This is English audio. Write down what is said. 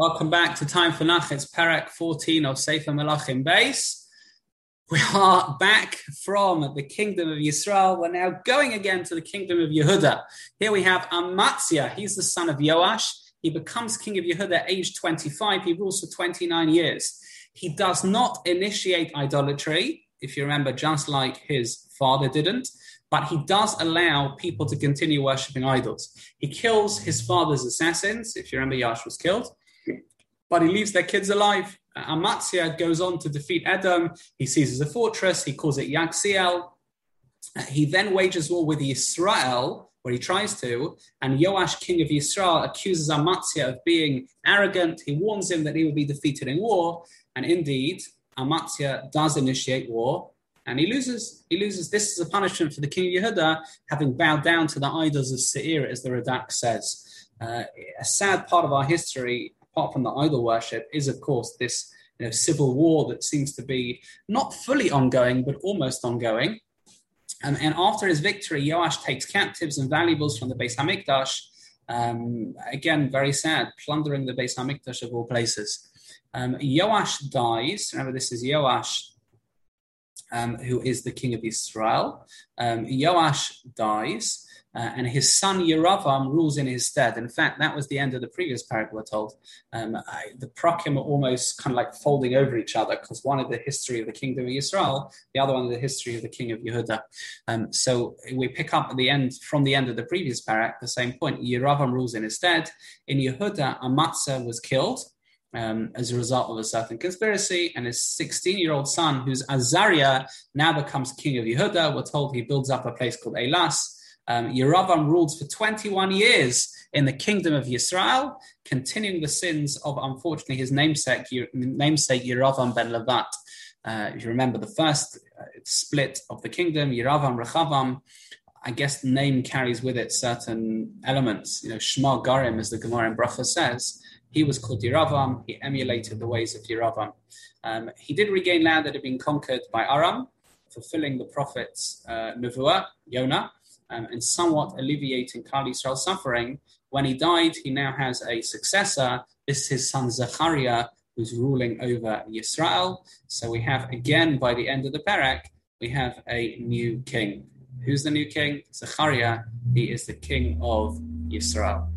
Welcome back to Time for Nach. It's Parak 14 of Sefer Melachim Beis. We are back from the kingdom of Yisrael. We're now going again to the kingdom of Yehuda. Here we have Amatzia. He's the son of Yoash. He becomes king of Yehuda at age 25. He rules for 29 years. He does not initiate idolatry, if you remember, just like his father didn't but he does allow people to continue worshipping idols. He kills his father's assassins. If you remember, Yoash was killed but he leaves their kids alive. Amatzia goes on to defeat Edom. He seizes a fortress. He calls it Yaxiel. He then wages war with Israel, where he tries to, and Joash, king of Israel, accuses Amatzia of being arrogant. He warns him that he will be defeated in war, and indeed, Amatzia does initiate war, and he loses. He loses. This is a punishment for the king of Yehuda, having bowed down to the idols of Seir, as the Radak says. Uh, a sad part of our history apart from the idol worship, is of course this you know, civil war that seems to be not fully ongoing, but almost ongoing. Um, and after his victory, Joash takes captives and valuables from the Beis Hamikdash. Um, again, very sad, plundering the Beis Hamikdash of all places. Um, Joash dies. Remember, this is Joash, um, who is the king of Israel. Um, Joash dies. Uh, and his son Yeravam rules in his stead. In fact, that was the end of the previous parak, we're told. Um, I, the prakim are almost kind of like folding over each other because one of the history of the kingdom of Israel, the other one of the history of the king of Yehuda. Um, so we pick up at the end from the end of the previous parak, the same point. Yeravam rules in his stead. In Yehuda, Amatzia was killed. Um, as a result of a certain conspiracy, and his 16 year old son, who's Azariah, now becomes king of Yehuda. We're told he builds up a place called Elas, um, Yeravam ruled for 21 years in the kingdom of Yisrael, continuing the sins of, unfortunately, his namesake, namesake Yeravam ben Nevat. Uh, if you remember the first uh, split of the kingdom, Yeravam, Rechavam, I guess the name carries with it certain elements. You know, Shema Garim, as the Gemara in Bracha says, he was called Yeravam. He emulated the ways of Yeravam. Um, he did regain land that had been conquered by Aram, fulfilling the prophet's uh, Nevuah, Yonah um, and somewhat alleviating Klal Yisrael's suffering. When he died, he now has a successor. This is his son Zechariah, who's ruling over Yisrael. So we have again, by the end of the parak, we have a new king. Who's the new king? Zechariah. He is the king of Yisrael.